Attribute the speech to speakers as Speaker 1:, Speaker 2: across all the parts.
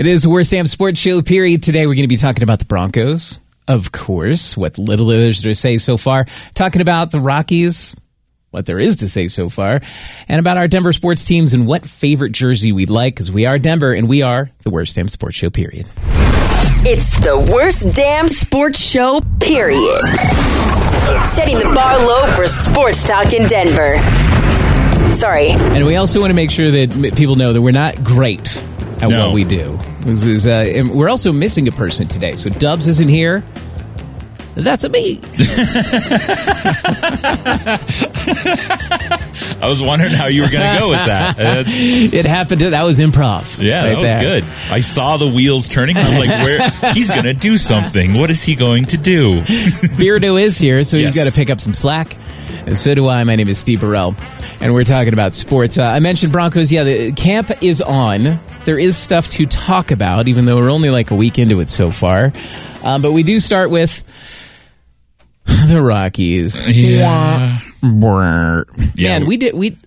Speaker 1: It is the Worst Damn Sports Show, period. Today we're going to be talking about the Broncos, of course, what little there's to say so far. Talking about the Rockies, what there is to say so far, and about our Denver sports teams and what favorite jersey we'd like, because we are Denver and we are the Worst Damn Sports Show, period.
Speaker 2: It's the worst damn sports show, period. Setting the bar low for sports talk in Denver. Sorry.
Speaker 1: And we also want to make sure that people know that we're not great at
Speaker 3: No.
Speaker 1: what we do. This is, uh, and we're also missing a person today. So Dubz isn't here. That's a me.
Speaker 3: I was wondering how you were going to go with that.
Speaker 1: It happened to that was improv.
Speaker 3: yeah,
Speaker 1: right
Speaker 3: that was
Speaker 1: there.
Speaker 3: good. I saw the wheels turning. I was like, "Where? He's going to do something. What is he going to do?"
Speaker 1: Beardo is here, so
Speaker 3: Yes.
Speaker 1: you've got to pick up some slack. And so do I. My name is Steve Burrell, and we're talking about sports. Uh, I mentioned Broncos. Yeah, the camp is on. There is stuff to talk about, even though we're only like a week into it so far. Um, but we do start with the Rockies.
Speaker 3: Yeah. Yeah.
Speaker 1: Man, we did. We.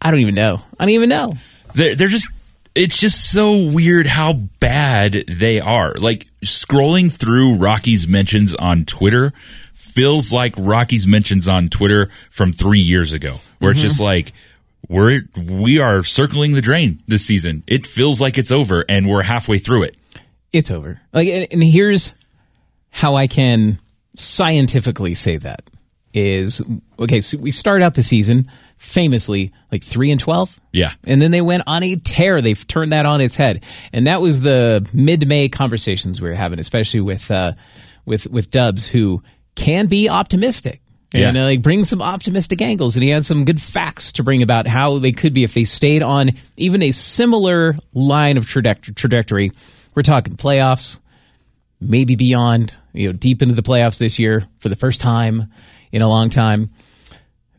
Speaker 1: I don't even know. I don't even know.
Speaker 3: they're, they're just it's just so weird how bad they are like scrolling through rocky's mentions on twitter feels like rocky's mentions on twitter from three years ago where it's just like we're we are circling the drain this season it feels like it's over and we're halfway through it
Speaker 1: It's over. Like, and, and here's how I can scientifically say that is okay. So we start out the season famously like three and twelve.
Speaker 3: Yeah.
Speaker 1: and then they went on a tear. They've turned that on its head, and that was the mid-May conversations we were having, especially with uh, with with Dubz, who can be optimistic.
Speaker 3: Yeah.
Speaker 1: And uh, like bring some optimistic angles, and he had some good facts to bring about how they could be if they stayed on even a similar line of traject- trajectory. We're talking playoffs, maybe beyond, you know, deep into the playoffs this year for the first time in a long time.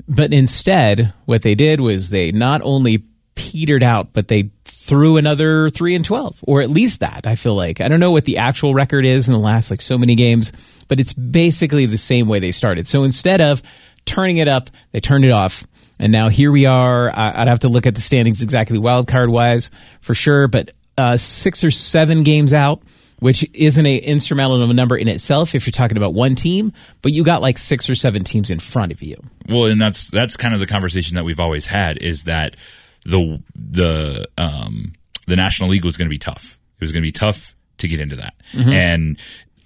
Speaker 1: But instead, what they did was they not only petered out, but they threw another three and twelve, or at least that. I feel like I don't know what the actual record is in the last like so many games, but it's basically the same way they started. So instead of turning it up, they turned it off. And now here we are. I'd have to look at the standings exactly wild card wise for sure, but uh, six or seven games out, which isn't a instrumental of a number in itself if you're talking about one team, but you got like six or seven teams in front of you.
Speaker 3: Well, and that's that's kind of the conversation that we've always had is that the the um, the National League was going to be tough. It was going to be tough to get into that, and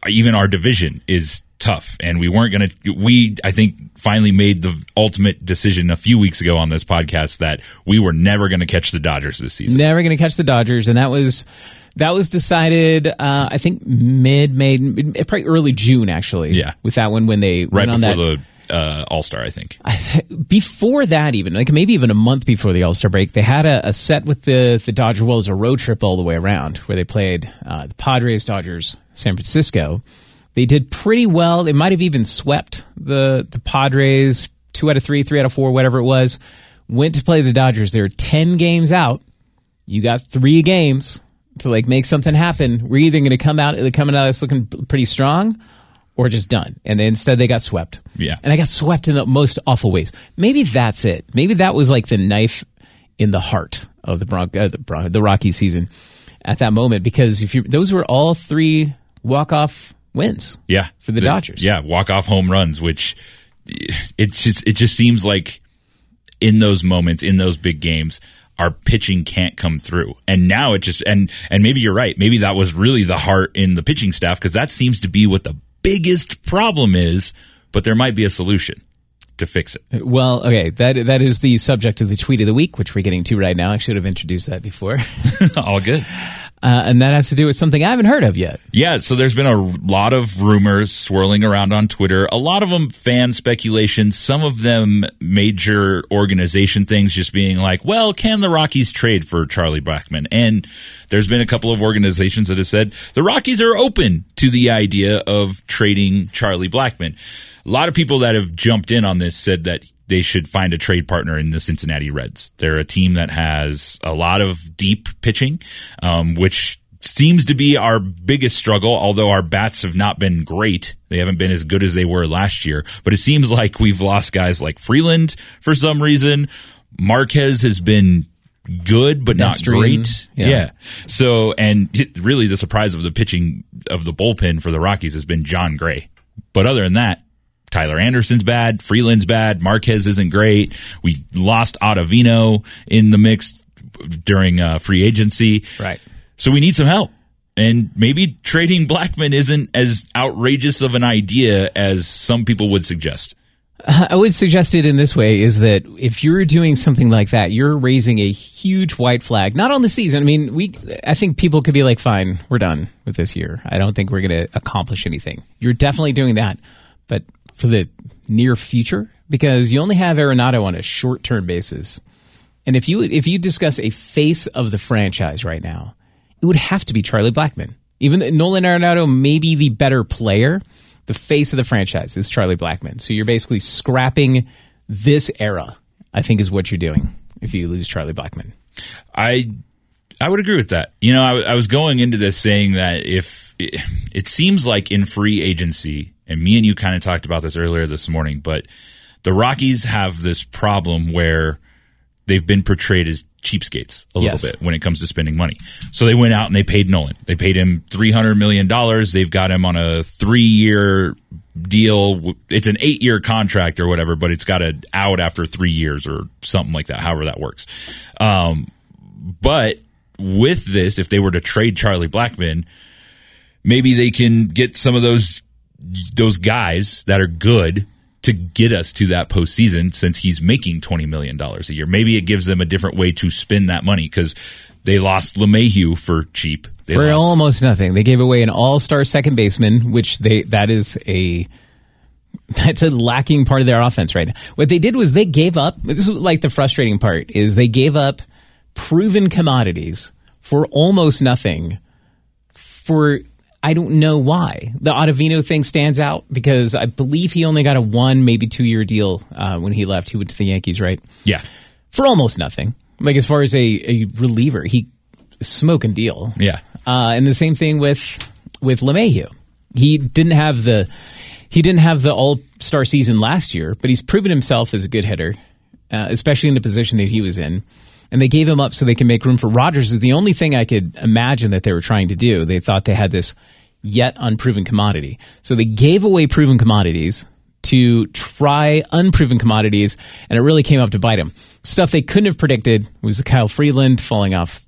Speaker 3: even our division is tough. And we weren't going to. We I think finally made the ultimate decision a few weeks ago on this podcast that we were never going to catch the Dodgers this season.
Speaker 1: Never going to catch the Dodgers, and that was that was decided. Uh, I think mid May, probably early June, actually.
Speaker 3: Yeah.
Speaker 1: with that one when they
Speaker 3: Right
Speaker 1: went on
Speaker 3: before
Speaker 1: that.
Speaker 3: the uh, All Star, I think.
Speaker 1: before that, even like maybe even a month before the All Star break, they had a, a set with the the Dodger. Well, was a road trip all the way around where they played uh, the Padres, Dodgers, San Francisco. They did pretty well. They might have even swept the the Padres two out of three, three out of four, whatever it was. Went to play the Dodgers. They're ten games out. You got three games to like make something happen. We're either going to come out coming out of this looking pretty strong, or just done. And instead, they got swept.
Speaker 3: Yeah.
Speaker 1: and I got swept in the most awful ways. Maybe that's it. Maybe that was like the knife in the heart of the Bron- uh, the, Bron- the Rocky season at that moment because if you those were all three walk off wins.
Speaker 3: Yeah,
Speaker 1: for the, Dodgers.
Speaker 3: Yeah, walk off home runs, which it's just it just seems like in those moments, in those big games, our pitching can't come through. And now it just and and maybe you're right. Maybe that was really the heart in the pitching staff because that seems to be what the biggest problem is. But there might be a solution to fix it.
Speaker 1: Well, okay, that that is the subject of the tweet of the week, which we're getting to right now. I should have introduced that before,
Speaker 3: All good.
Speaker 1: Uh, and that has to do with something I haven't heard of yet.
Speaker 3: Yeah, so there's been a lot of rumors swirling around on Twitter. A lot of them fan speculation, some of them major organization things just being like, well, can the Rockies trade for Charlie Blackmon? And there's been a couple of organizations that have said the Rockies are open to the idea of trading Charlie Blackmon. A lot of people that have jumped in on this said that they should find a trade partner in the Cincinnati Reds. They're a team that has a lot of deep pitching, um, which seems to be our biggest struggle, although our bats have not been great. They haven't been as good as they were last year. But it seems like we've lost guys like Freeland for some reason. Marquez has been good but not great.
Speaker 1: yeah.
Speaker 3: Yeah. So, and it, really, the surprise of the pitching of the bullpen for the Rockies has been Jon Gray. But other than that, Tyler Anderson's bad, Freeland's bad, Marquez isn't great. We lost Ottavino in the mix during uh, free agency.
Speaker 1: Right.
Speaker 3: So we need some help. And maybe trading Blackmon isn't as outrageous of an idea as some people would suggest.
Speaker 1: I would suggest it in this way is that if you're doing something like that, you're raising a huge white flag, not on the season. I mean, we, I think people could be like, fine, we're done with this year. I don't think we're going to accomplish anything. You're definitely doing that. But for the near future, because you only have Arenado on a short term basis. And if you, if you discuss a face of the franchise right now, it would have to be Charlie Blackmon. Even Nolan Arenado may be the better player, the face of the franchise is Charlie Blackmon. So you're basically scrapping this era, I think is what you're doing if you lose Charlie Blackmon.
Speaker 3: I I would agree with that. You know, I, I was going into this saying that if it, it seems like in free agency, and me and you kind of talked about this earlier this morning, but the Rockies have this problem where they've been portrayed as cheapskates a
Speaker 1: Yes.
Speaker 3: little bit when it comes to spending money. So they went out and they paid Nolan. They paid him three hundred million dollars. They've got him on a three year deal. It's an eight year contract or whatever, but it's got to out after three years or something like that. However that works. Um, but with this, if they were to trade Charlie Blackmon, maybe they can get some of those those guys that are good to get us to that postseason since he's making twenty million dollars a year. Maybe it gives them a different way to spend that money because they lost LeMahieu for cheap. They
Speaker 1: For
Speaker 3: lost-
Speaker 1: almost nothing. They gave away an all star second baseman, which they that is a that's a lacking part of their offense right now. What they did was they gave up this is like the frustrating part is they gave up proven commodities for almost nothing for I don't know why. The Ottavino thing stands out because I believe he only got a one, maybe two year deal uh, when he left. He went to the Yankees, right?
Speaker 3: yeah,
Speaker 1: For almost nothing. Like as far as a, a reliever, he smoking deal.
Speaker 3: yeah.
Speaker 1: Uh, and the same thing with with LeMahieu. He didn't have the he didn't have the All Star season last year, but he's proven himself as a good hitter, uh, especially in the position that he was in. And they gave him up so they can make room for Rodgers. Is the only thing I could imagine that they were trying to do. They thought they had this yet unproven commodity, so they gave away proven commodities to try unproven commodities, and it really came up to bite them. Stuff they couldn't have predicted was the Kyle Freeland falling off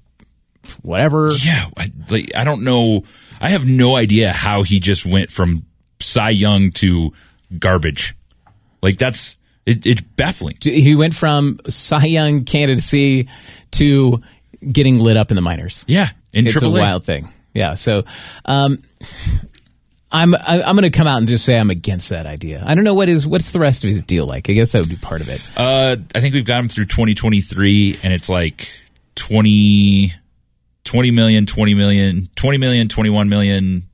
Speaker 1: whatever.
Speaker 3: Yeah, I, like, I don't know. I have no idea how he just went from Cy Young to garbage. Like that's it, it's baffling.
Speaker 1: he went from Cy Young candidacy to getting lit up in the minors.
Speaker 3: Yeah, in
Speaker 1: it's
Speaker 3: AAA.
Speaker 1: a wild thing. Yeah, so um, I'm I, I'm going to come out and just say I'm against that idea. I don't know what is what's the rest of his deal like. I guess that would be part of it.
Speaker 3: Uh, I think we've got him through 2023, and it's like 20, 20 million, 20 million, 20 million, 21 million,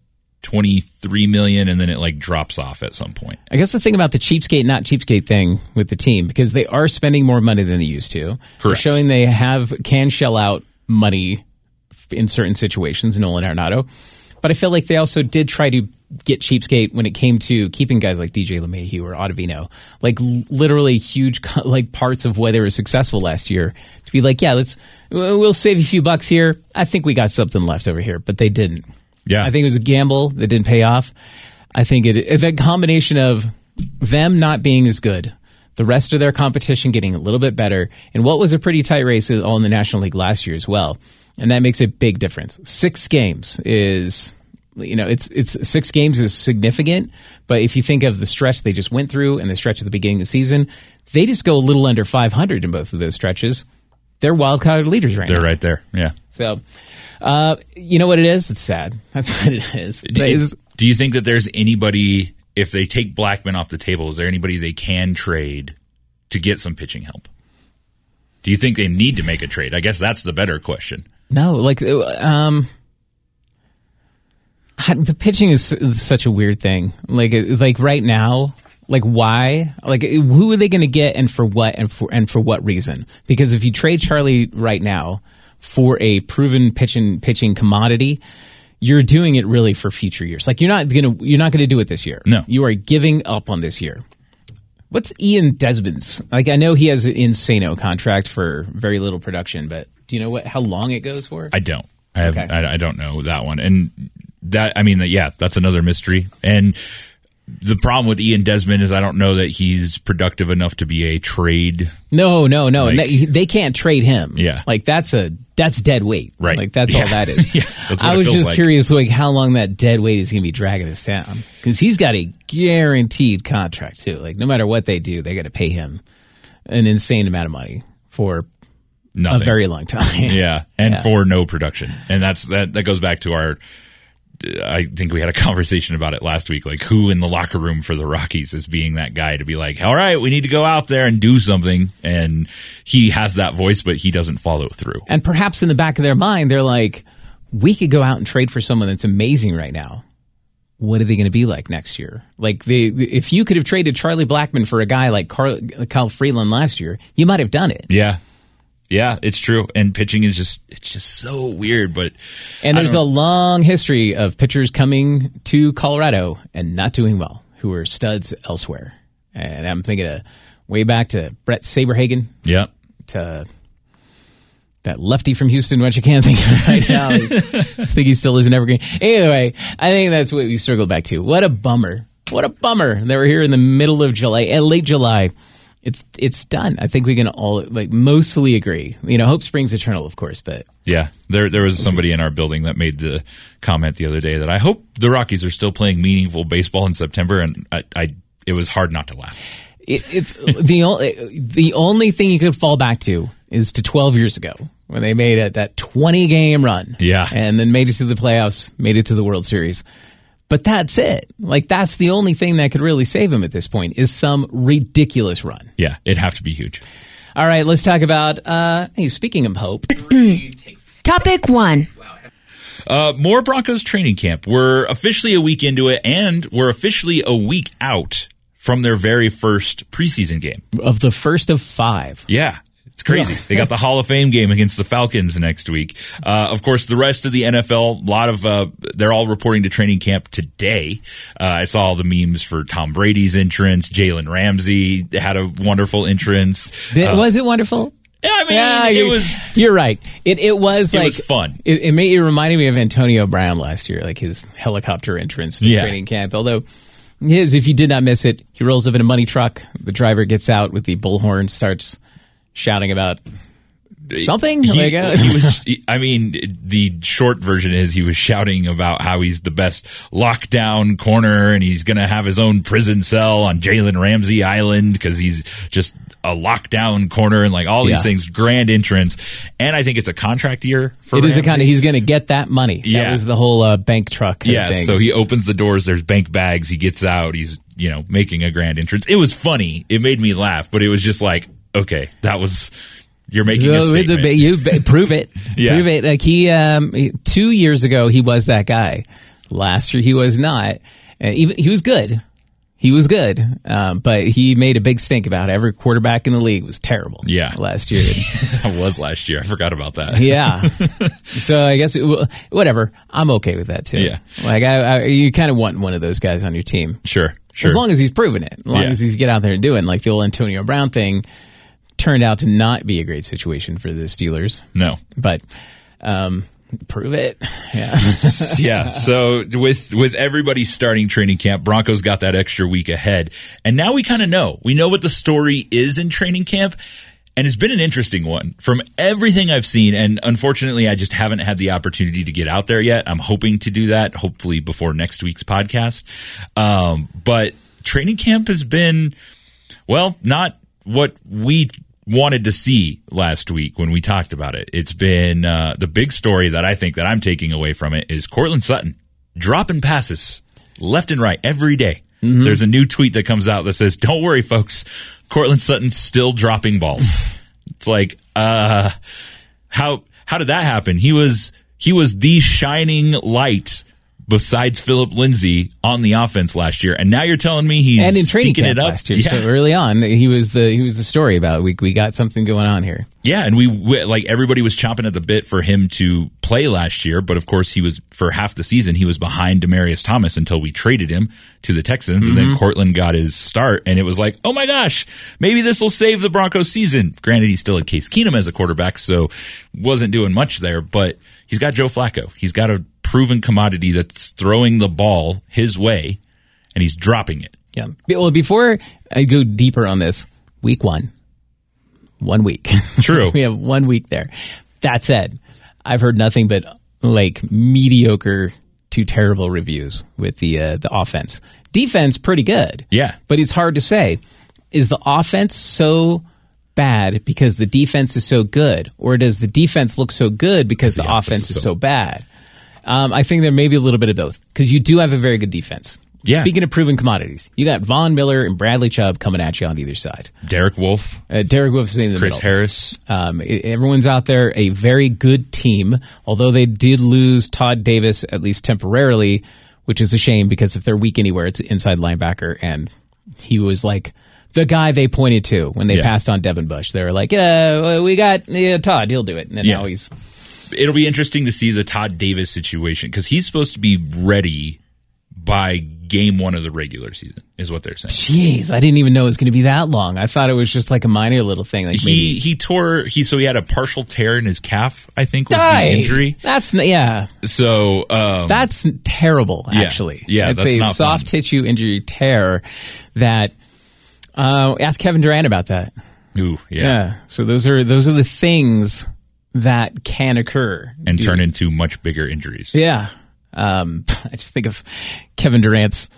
Speaker 3: 23 million, and then it like drops off at some point.
Speaker 1: I guess the thing about the cheapskate, not cheapskate thing with the team, because they are spending more money than they used to. They're showing they have can shell out money in certain situations, Nolan Arenado. But I feel like they also did try to get cheapskate when it came to keeping guys like DJ LeMahieu or Ottavino, like literally huge like parts of why they were successful last year. To be like, yeah, let's we'll save a few bucks here. I think we got something left over here, but they didn't.
Speaker 3: Yeah.
Speaker 1: I think it was a gamble that didn't pay off. I think it the combination of them not being as good, the rest of their competition getting a little bit better, and what was a pretty tight race all in the National League last year as well, and that makes a big difference. Six games is. You know, it's it's six games is significant, but if you think of the stretch they just went through and the stretch at the beginning of the season, they just go a little under 500 in both of those stretches. They're wild card leaders right now.
Speaker 3: They're
Speaker 1: now.
Speaker 3: right there. Yeah.
Speaker 1: So, uh, you know what it is? It's sad. That's what it is.
Speaker 3: Do
Speaker 1: it's-
Speaker 3: do you think that there's anybody, if they take Blackmon off the table, is there anybody they can trade to get some pitching help? Do you think they need to make a trade? I guess that's the better question.
Speaker 1: No, like uh, um, the pitching is such a weird thing. Like uh, like right now, like why? Like who are they going to get and for what and for and for what reason? Because if you trade Charlie right now for a proven pitching pitching commodity, you're doing it really for future years. Like you're not gonna you're not gonna do it this year.
Speaker 3: No.
Speaker 1: you are giving up on this year. What's Ian Desmond's? Like I know he has an insano contract for very little production, but Do you know what how long it goes for?
Speaker 3: I don't. I have.
Speaker 1: Okay.
Speaker 3: I, I don't know that one. And that. I mean, yeah, that's another mystery. And the problem with Ian Desmond is I don't know that he's productive enough to be a trade.
Speaker 1: no, no, no.
Speaker 3: Like-
Speaker 1: No, they can't trade him.
Speaker 3: Yeah.
Speaker 1: like that's a that's dead weight.
Speaker 3: Right.
Speaker 1: Like that's
Speaker 3: Yeah.
Speaker 1: all that is.
Speaker 3: Yeah,
Speaker 1: I was just
Speaker 3: like.
Speaker 1: curious, like how long that dead weight is going to be dragging us down because he's got a guaranteed contract too. Like no matter what they do, they got to pay him an insane amount of money for
Speaker 3: Nothing.
Speaker 1: a very long time.
Speaker 3: Yeah, and
Speaker 1: Yeah.
Speaker 3: for no production, and that's that. That goes back to our. I think we had a conversation about it last week. Like, who in the locker room for the Rockies is being that guy to be like, "All right, we need to go out there and do something," and he has that voice, but he doesn't follow through.
Speaker 1: And perhaps in the back of their mind, they're like, we could go out and trade for someone that's amazing right now. What are they going to be like next year? Like, they, if you could have traded Charlie Blackmon for a guy like Carl, Kyle Freeland last year, you might have done it.
Speaker 3: Yeah, yeah, it's true. And pitching is just it's just so weird, but
Speaker 1: And there's a long history of pitchers coming to Colorado and not doing well, who are studs elsewhere. And I'm thinking of way back to Bret Saberhagen,
Speaker 3: yeah,
Speaker 1: to that lefty from Houston, which I can't think of right now. I think he still is an evergreen. Anyway, I think that's what we circled back to. What a bummer. What a bummer They we're here in the middle of July, uh, late July. It's it's done. I think we can all like mostly agree. You know, hope springs eternal, of course, but
Speaker 3: yeah. There there was somebody in our building that made the comment the other day that I hope the Rockies are still playing meaningful baseball in September, and I, I it was hard not to laugh.
Speaker 1: it, it, the only the only thing you could fall back to is to 12 years ago when they made it that 20 game run.
Speaker 3: Yeah.
Speaker 1: and then made it to the playoffs, made it to the World Series. But that's it. Like that's the only thing that could really save him at this point is some ridiculous run.
Speaker 3: Yeah, it'd have to be huge.
Speaker 1: All right, let's talk about. Uh, hey, speaking of hope,
Speaker 2: Topic one.
Speaker 3: Uh, more Broncos training camp. We're officially a week into it, and we're officially a week out from their very first preseason game.
Speaker 1: of the first of five.
Speaker 3: Yeah. It's crazy. They got the Hall of Fame game against the Falcons next week. Uh, of course, the rest of the NFL, a lot of, uh, they're all reporting to training camp today. Uh, I saw all the memes for Tom Brady's entrance. Jalen Ramsey had a wonderful entrance.
Speaker 1: Did- was it wonderful?
Speaker 3: Yeah, I mean,
Speaker 1: Yeah,
Speaker 3: it was,
Speaker 1: You're right. It it was
Speaker 3: It
Speaker 1: like
Speaker 3: was fun.
Speaker 1: It, it made it reminded me of Antonio Brown last year, like his helicopter entrance to
Speaker 3: Yeah.
Speaker 1: training camp. Although his, if you did not miss it, he rolls up in a money truck. The driver gets out with the bullhorn, starts shouting about something.
Speaker 3: he,
Speaker 1: Like, uh,
Speaker 3: he was he- i mean the short version is he was shouting about how he's the best lockdown corner and he's gonna have his own prison cell on jalen ramsey island because he's just a lockdown corner and like all these
Speaker 1: Yeah.
Speaker 3: things grand entrance and i think it's a contract year for
Speaker 1: it is a kind of he's going to get that money.
Speaker 3: Yeah.
Speaker 1: That was the whole uh, bank truck.
Speaker 3: yeah
Speaker 1: thing.
Speaker 3: so he opens the doors there's bank bags he gets out he's you know making a grand entrance it was funny it made me laugh but it was just like okay that was you're making a
Speaker 1: Go with the
Speaker 3: statement.
Speaker 1: you prove it.
Speaker 3: Yeah.
Speaker 1: Prove it. Like he, um, two years ago, he was that guy. Last year, he was not. And even he was good. He was good, um, but he made a big stink about it. every quarterback in the league was terrible.
Speaker 3: Yeah.
Speaker 1: last year.
Speaker 3: I was last year. I forgot about that.
Speaker 1: yeah. So I guess it, whatever. I'm okay with that too.
Speaker 3: Yeah.
Speaker 1: Like I, I you kind of want one of those guys on your team.
Speaker 3: Sure. Sure.
Speaker 1: As long as he's proven it, as long
Speaker 3: Yeah.
Speaker 1: as he's get out there and doing like the old Antonio Brown thing turned out to not be a great situation for the Steelers
Speaker 3: no.
Speaker 1: but um, prove it. Yeah.
Speaker 3: yeah. So with with everybody starting training camp, Broncos got that extra week ahead, and now we kind of know. We know what the story is in training camp. And it's been an interesting one from everything I've seen. And unfortunately, I just haven't had the opportunity to get out there yet. I'm hoping to do that, hopefully before next week's podcast. Um, but training camp has been, well, not what we wanted to see last week when we talked about it. It's been uh, the big story that I think that I'm taking away from it is Courtland Sutton dropping passes left and right every day. There's a new tweet that comes out that says, "Don't worry, folks, Courtland Sutton's still dropping balls." it's like, uh, how how did that happen? He was he was the shining light besides Phillip Lindsay on the offense last year, and now you're telling me he's
Speaker 1: and in training camp
Speaker 3: it up
Speaker 1: last year.
Speaker 3: Yeah.
Speaker 1: So early on, he was the he was the story about we we got something going on here.
Speaker 3: Yeah, and we, we like everybody was chomping at the bit for him to play last year, but of course he was for half the season he was behind Demaryius Thomas until we traded him to the Texans, and then mm-hmm. Courtland got his start, and it was like, oh my gosh, maybe this will save the Broncos season. Granted, he still had Case Keenum as a quarterback, so wasn't doing much there, but he's got Joe Flacco. He's got a proven commodity that's throwing the ball his way, and he's dropping it.
Speaker 1: Yeah. Well, before I go deeper on this, week one, one week.
Speaker 3: True.
Speaker 1: we have one week there. That said, I've heard nothing but like mediocre to terrible reviews with the uh, the offense. Defense pretty good.
Speaker 3: Yeah.
Speaker 1: But it's hard to say. Is the offense so bad because the defense is so good, or does the defense look so good because the, offense, is so, bad? Um, I think there may be a little bit of both because you do have a very good defense.
Speaker 3: Yeah.
Speaker 1: Speaking of proven commodities, you got Von Miller and Bradley Chubb coming at you on either side.
Speaker 3: Derek Wolfe,
Speaker 1: Uh, Derek Wolfe's in the
Speaker 3: Chris
Speaker 1: middle.
Speaker 3: Harris,
Speaker 1: Um, i- everyone's out there, a very good team, although they did lose Todd Davis, at least temporarily, which is a shame because if they're weak anywhere, it's inside linebacker. And he was like the guy they pointed to when they
Speaker 3: Yeah.
Speaker 1: passed on Devin Bush. They were like, yeah, we got yeah, Todd, he'll do it. And then
Speaker 3: Yeah.
Speaker 1: now he's,
Speaker 3: it'll be interesting to see the Todd Davis situation because he's supposed to be ready by game one of the regular season, is what they're saying.
Speaker 1: jeez, I didn't even know it was going to be that long. I thought it was just like a minor little thing. Like
Speaker 3: He
Speaker 1: maybe
Speaker 3: he tore he so he had a partial tear in his calf, I think was
Speaker 1: Die.
Speaker 3: the injury.
Speaker 1: That's yeah,
Speaker 3: So um,
Speaker 1: That's terrible,
Speaker 3: Yeah.
Speaker 1: actually.
Speaker 3: Yeah,
Speaker 1: it's
Speaker 3: that's
Speaker 1: a soft
Speaker 3: fun.
Speaker 1: tissue injury tear that. Uh, ask Kevin Durant about that.
Speaker 3: ooh, yeah.
Speaker 1: Yeah. So those are those are the things that can occur
Speaker 3: and turn into much bigger injuries.
Speaker 1: Yeah. Um, I just think of Kevin Durant's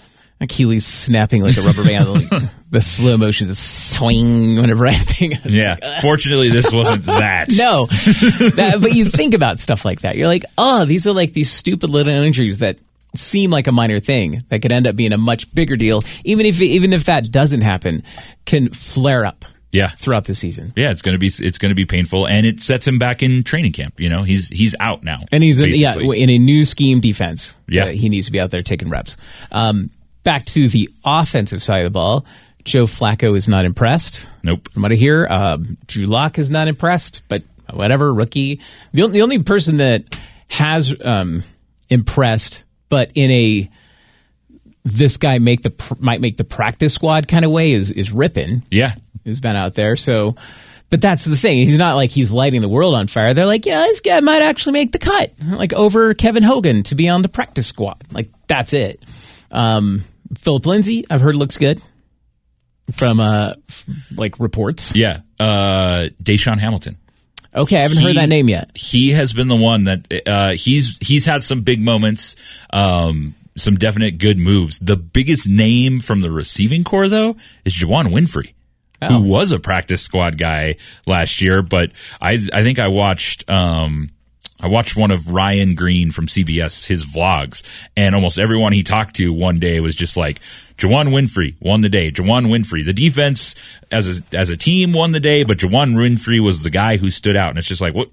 Speaker 1: Achilles snapping like a rubber band, like the slow motion swing whenever I think.
Speaker 3: Yeah.
Speaker 1: like,
Speaker 3: Fortunately, this wasn't that.
Speaker 1: no, that, but you think about stuff like that. You're like, oh, these are like these stupid little injuries that seem like a minor thing that could end up being a much bigger deal. Even if even if that doesn't happen, can flare up.
Speaker 3: Yeah.
Speaker 1: throughout the season.
Speaker 3: Yeah, it's gonna be it's gonna be painful, and it sets him back in training camp. You know, he's he's out now,
Speaker 1: And he's in, yeah in a new scheme defense.
Speaker 3: Yeah.
Speaker 1: Uh, he needs to be out there taking reps. Um, back to the offensive side of the ball. Joe Flacco is not impressed.
Speaker 3: Nope.
Speaker 1: From what I hear, um, Drew Lock is not impressed, but whatever, rookie. The, only- the only person that has um, impressed, but in a this guy make the might make the practice squad kind of way is is Rypien,
Speaker 3: Yeah,
Speaker 1: who's been out there. So, but that's the thing. He's not like he's lighting the world on fire. They're like, yeah, this guy might actually make the cut, like over Kevin Hogan to be on the practice squad. Like that's it. Um, Phillip Lindsay, I've heard looks good from uh like reports.
Speaker 3: yeah. Uh, DaeSean Hamilton.
Speaker 1: Okay, I haven't heard that name yet.
Speaker 3: he has been the one that uh, he's he's had some big moments, um, some definite good moves. The biggest name from the receiving core though is Juwann Winfree,
Speaker 1: Oh.
Speaker 3: who was a practice squad guy last year. But I I think I watched. Um, I watched one of Ryan Green from CBS, his vlogs, and almost everyone he talked to one day was just like, Juwann Winfree won the day. Juwann Winfree. The defense as a, as a team won the day, but Juwann Winfree was the guy who stood out. And it's just like, what?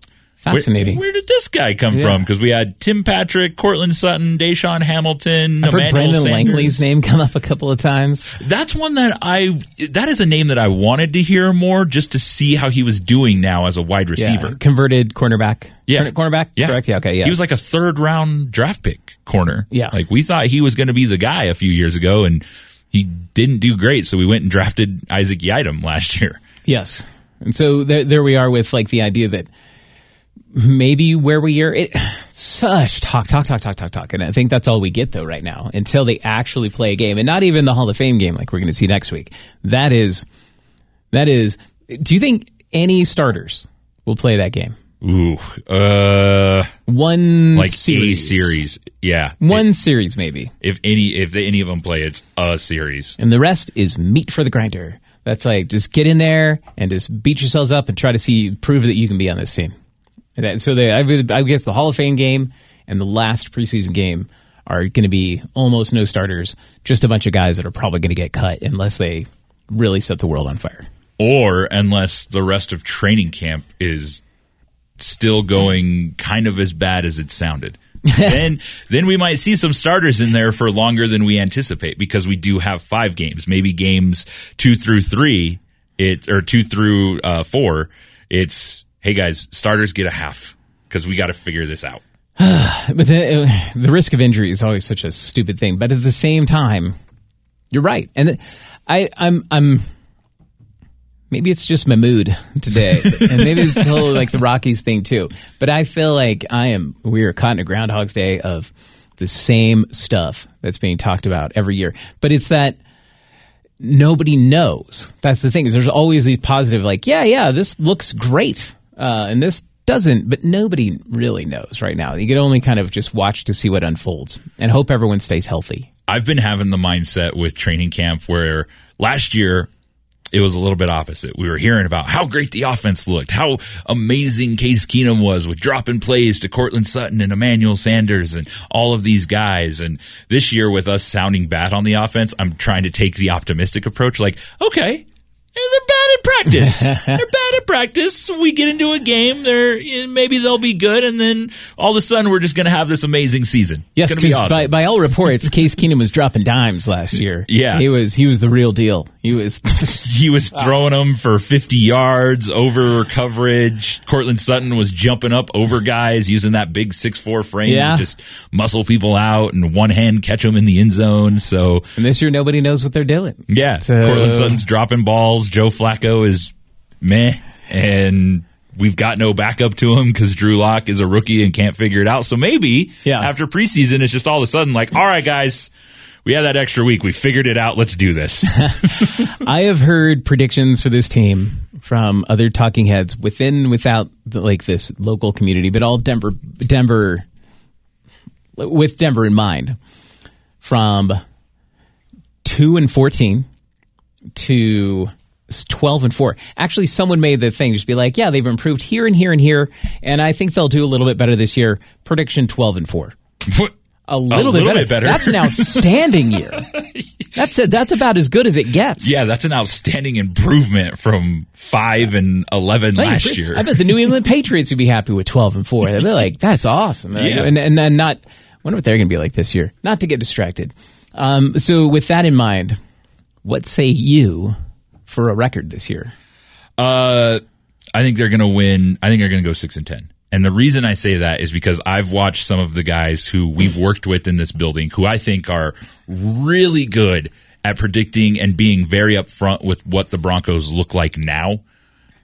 Speaker 1: Fascinating.
Speaker 3: Where, where did this guy come
Speaker 1: Yeah.
Speaker 3: from? Because we had Tim Patrick, Courtland Sutton, DaeSean Hamilton,
Speaker 1: I've heard Brandon
Speaker 3: Sanders.
Speaker 1: Langley's name come up a couple of times.
Speaker 3: That's one that I. That is a name that I wanted to hear more, just to see how he was doing now as a wide receiver.
Speaker 1: Yeah, converted cornerback.
Speaker 3: Yeah.
Speaker 1: Corner- cornerback.
Speaker 3: Yeah.
Speaker 1: correct. Yeah, okay, yeah.
Speaker 3: He was like a third round draft pick corner.
Speaker 1: Yeah.
Speaker 3: Like we thought he was going to be the guy a few years ago, and he didn't do great. So we went and drafted Isaac Yiadom last year.
Speaker 1: Yes. And so there, there we are with like the idea that maybe where we are, it, such talk, talk, talk, talk, talk, talk. And I think that's all we get though right now until they actually play a game and not even the Hall of Fame game like we're going to see next week. That is, that is, do you think any starters will play that game?
Speaker 3: Ooh, uh,
Speaker 1: One
Speaker 3: like
Speaker 1: series.
Speaker 3: a series. Yeah.
Speaker 1: One series maybe.
Speaker 3: If any, if any of them play, it's a series.
Speaker 1: and the rest is meat for the grinder. That's like just get in there and just beat yourselves up and try to see prove that you can be on this team. And so the, I, I guess the Hall of Fame game and the last preseason game are going to be almost no starters, just a bunch of guys that are probably going to get cut unless they really set the world on fire.
Speaker 3: or unless the rest of training camp is still going kind of as bad as it sounded. then then we might see some starters in there for longer than we anticipate because we do have five games, maybe games two through three, it or two through uh, four. It's hey guys, starters get a half because we got to figure this out.
Speaker 1: But the, the risk of injury is always such a stupid thing. But at the same time, you're right, and I, I'm, I'm. Maybe it's just my mood today, and maybe it's the whole like the Rockies thing too. But I feel like I am. We are caught in a Groundhog's Day of the same stuff that's being talked about every year. But it's that nobody knows. That's the thing is there's always these positive like, yeah, yeah, this looks great. Uh, and this doesn't, but nobody really knows right now. You can only kind of just watch to see what unfolds and hope everyone stays healthy.
Speaker 3: I've been having the mindset with training camp where last year it was a little bit opposite. We were hearing about how great the offense looked, how amazing Case Keenum was with dropping plays to Courtland Sutton and Emmanuel Sanders and all of these guys. And this year, with us sounding bad on the offense, I'm trying to take the optimistic approach. Like, okay, they're bad at practice. they're bad at practice. We get into a game, they're maybe they'll be good, and then all of a sudden we're just going to have this amazing season.
Speaker 1: Yes,
Speaker 3: to be
Speaker 1: because
Speaker 3: awesome.
Speaker 1: by, by all reports, Case Keenum was dropping dimes last year.
Speaker 3: Yeah.
Speaker 1: he was he was the real deal. He was.
Speaker 3: he was throwing them for 50 yards over coverage. Courtland Sutton was jumping up over guys using that big six four frame
Speaker 1: Yeah.
Speaker 3: just muscle people out and one hand catch them in the end zone. So,
Speaker 1: and this year, nobody knows what they're doing.
Speaker 3: yeah,
Speaker 1: So-
Speaker 3: Courtland Sutton's dropping balls. Joe Flacco is meh. And we've got no backup to him because Drew Lock is a rookie and can't figure it out. So maybe
Speaker 1: Yeah.
Speaker 3: after preseason, it's just all of a sudden like, all right, guys, we had that extra week. We figured it out. Let's do this.
Speaker 1: I have heard predictions for this team from other talking heads within without the, like this local community, but all Denver Denver with Denver in mind from 2 and 14 to 12 and 4. Actually someone made the thing just be like, yeah, they've improved here and here and here and I think they'll do a little bit better this year. Prediction 12 and 4. A little, bit,
Speaker 3: little
Speaker 1: better.
Speaker 3: bit better.
Speaker 1: That's an outstanding year. That's a, that's about as good as it gets.
Speaker 3: Yeah, that's an outstanding improvement from five and eleven last year.
Speaker 1: I bet the New England Patriots would be happy with twelve and four. They'd be like, "That's awesome."
Speaker 3: Yeah.
Speaker 1: and and then not. Wonder what they're going to be like this year. Not to get distracted. Um, so with that in mind, what say you for a record this year?
Speaker 3: Uh, I think they're going to win. I think they're going to go six and ten. And the reason I say that is because I've watched some of the guys who we've worked with in this building, who I think are really good at predicting and being very upfront with what the Broncos look like now.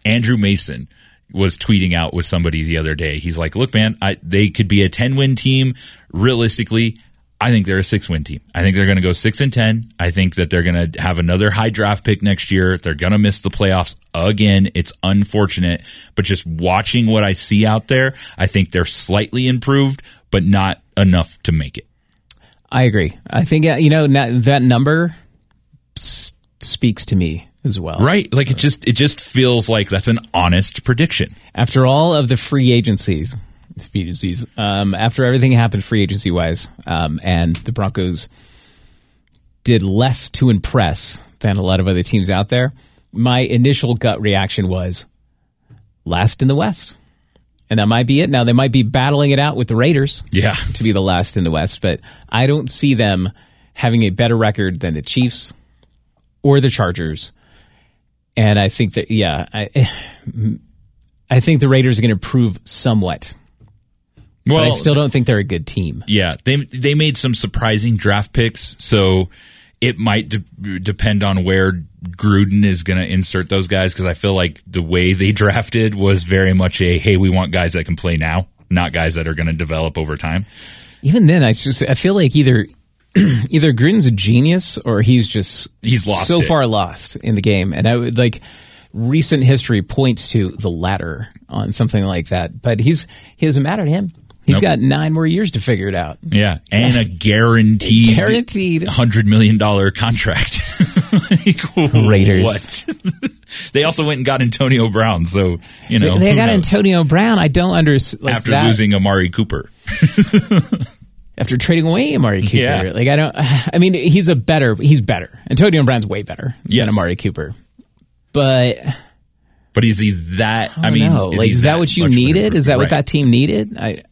Speaker 3: Andrew Mason was tweeting out with somebody the other day. He's like, "Look, man, I, they could be a ten win team. Realistically, I think they're a six win team. I think they're going to go six and ten. I think that they're going to have another high draft pick next year. They're going to miss the playoffs again. It's unfortunate, but just watching what I see out there, I think they're slightly improved, but not enough to make it.
Speaker 1: I agree. I think you know that number s- speaks to me as well.
Speaker 3: Right? Like it just it just feels like that's an honest prediction.
Speaker 1: After all of the free agencies, agencies, um, after everything happened free agency wise, um, and the Broncos did less to impress than a lot of other teams out there, my initial gut reaction was last in the West. And that might be it. Now they might be battling it out with the Raiders
Speaker 3: Yeah.
Speaker 1: to be the last in the West, but I don't see them having a better record than the Chiefs or the Chargers. And I think that yeah, I I think the Raiders are going to prove somewhat.
Speaker 3: Well,
Speaker 1: But I still don't think they're a good team.
Speaker 3: Yeah, they they made some surprising draft picks, so it might de- depend on where Gruden is going to insert those guys because I feel like the way they drafted was very much a hey, we want guys that can play now, not guys that are going to develop over time.
Speaker 1: Even then, I just I feel like either either Gruden's a genius or he's just
Speaker 3: He's lost
Speaker 1: so
Speaker 3: it.
Speaker 1: far lost in the game, and I would like recent history points to the latter on something like that. But he's he doesn't matter to him. He's
Speaker 3: Nope.
Speaker 1: got nine more years to figure it out.
Speaker 3: Yeah, and a guaranteed
Speaker 1: Guaranteed.
Speaker 3: hundred million dollar contract. Like,
Speaker 1: Raiders.
Speaker 3: What? they also went and got Antonio Brown, so you know
Speaker 1: they
Speaker 3: who
Speaker 1: got
Speaker 3: knows?
Speaker 1: Antonio Brown. I don't understand like
Speaker 3: after
Speaker 1: that,
Speaker 3: losing Amari Cooper.
Speaker 1: after trading away Amari Cooper.
Speaker 3: Yeah.
Speaker 1: Like I don't. I mean, he's a better. He's better. Antonio Brown's way better
Speaker 3: Yes.
Speaker 1: than Amari Cooper. But
Speaker 3: But is he that? I,
Speaker 1: I
Speaker 3: mean, is
Speaker 1: like,
Speaker 3: he
Speaker 1: is that what you needed? Is that what that team needed? I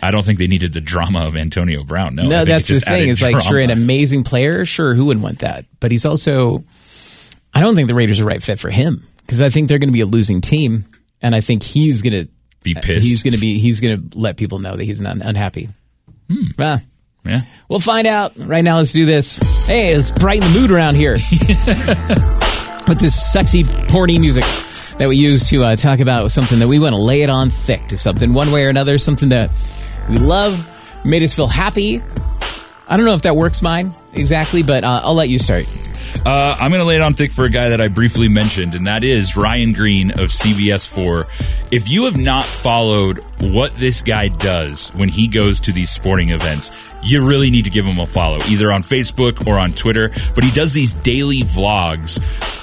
Speaker 3: I don't think they needed the drama of Antonio Brown. No,
Speaker 1: No, that's the thing.
Speaker 3: added
Speaker 1: Is like, sure, an amazing player. Sure, who wouldn't want that? But he's also, I don't think the Raiders are right fit for him because I think they're going to be a losing team, and I think he's going to
Speaker 3: Be pissed.
Speaker 1: He's going to be. He's going to let people know that he's not unhappy.
Speaker 3: Hmm.
Speaker 1: Ah,
Speaker 3: yeah.
Speaker 1: we'll find out. Right now, let's do this. Hey, let's brighten the mood around here with this sexy, porny music that we use to uh, talk about something that we want to lay it on thick to something one way or another, something that we love, made us feel happy. I don't know if that works mine exactly, but uh, I'll let you start.
Speaker 3: Uh, I'm going to lay it on thick for a guy that I briefly mentioned, and that is Ryan Green of CBS 4. If you have not followed what this guy does when he goes to these sporting events, you really need to give him a follow, either on Facebook or on Twitter. But he does these daily vlogs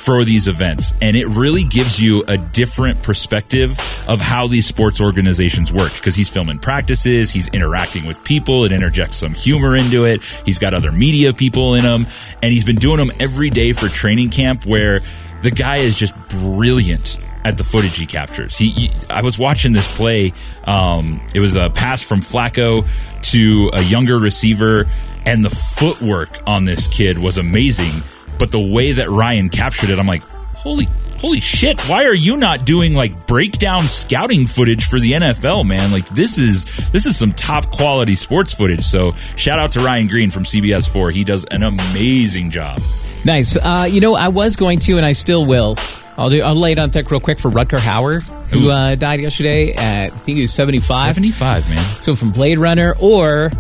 Speaker 3: for these events, and it really gives you a different perspective of how these sports organizations work because he's filming practices, he's interacting with people, it interjects some humor into it. He's got other media people in him, and he's been doing them every day for training camp where the guy is just brilliant at the footage he captures. He, he- I was watching this play. Um, it was a pass from Flacco to a younger receiver, and the footwork on this kid was amazing. But the way that Ryan captured it, I'm like, holy, holy shit! Why are you not doing like breakdown scouting footage for the NFL, man? Like this is this is some top quality sports footage. So shout out to Ryan Green from CBS Four. He does an amazing job.
Speaker 1: Nice. Uh, you know, I was going to, and I still will. I'll do. I'll lay it on thick real quick for Rutger Hauer, who uh, died yesterday at I think he was seventy five.
Speaker 3: Seventy five, man.
Speaker 1: So from Blade Runner or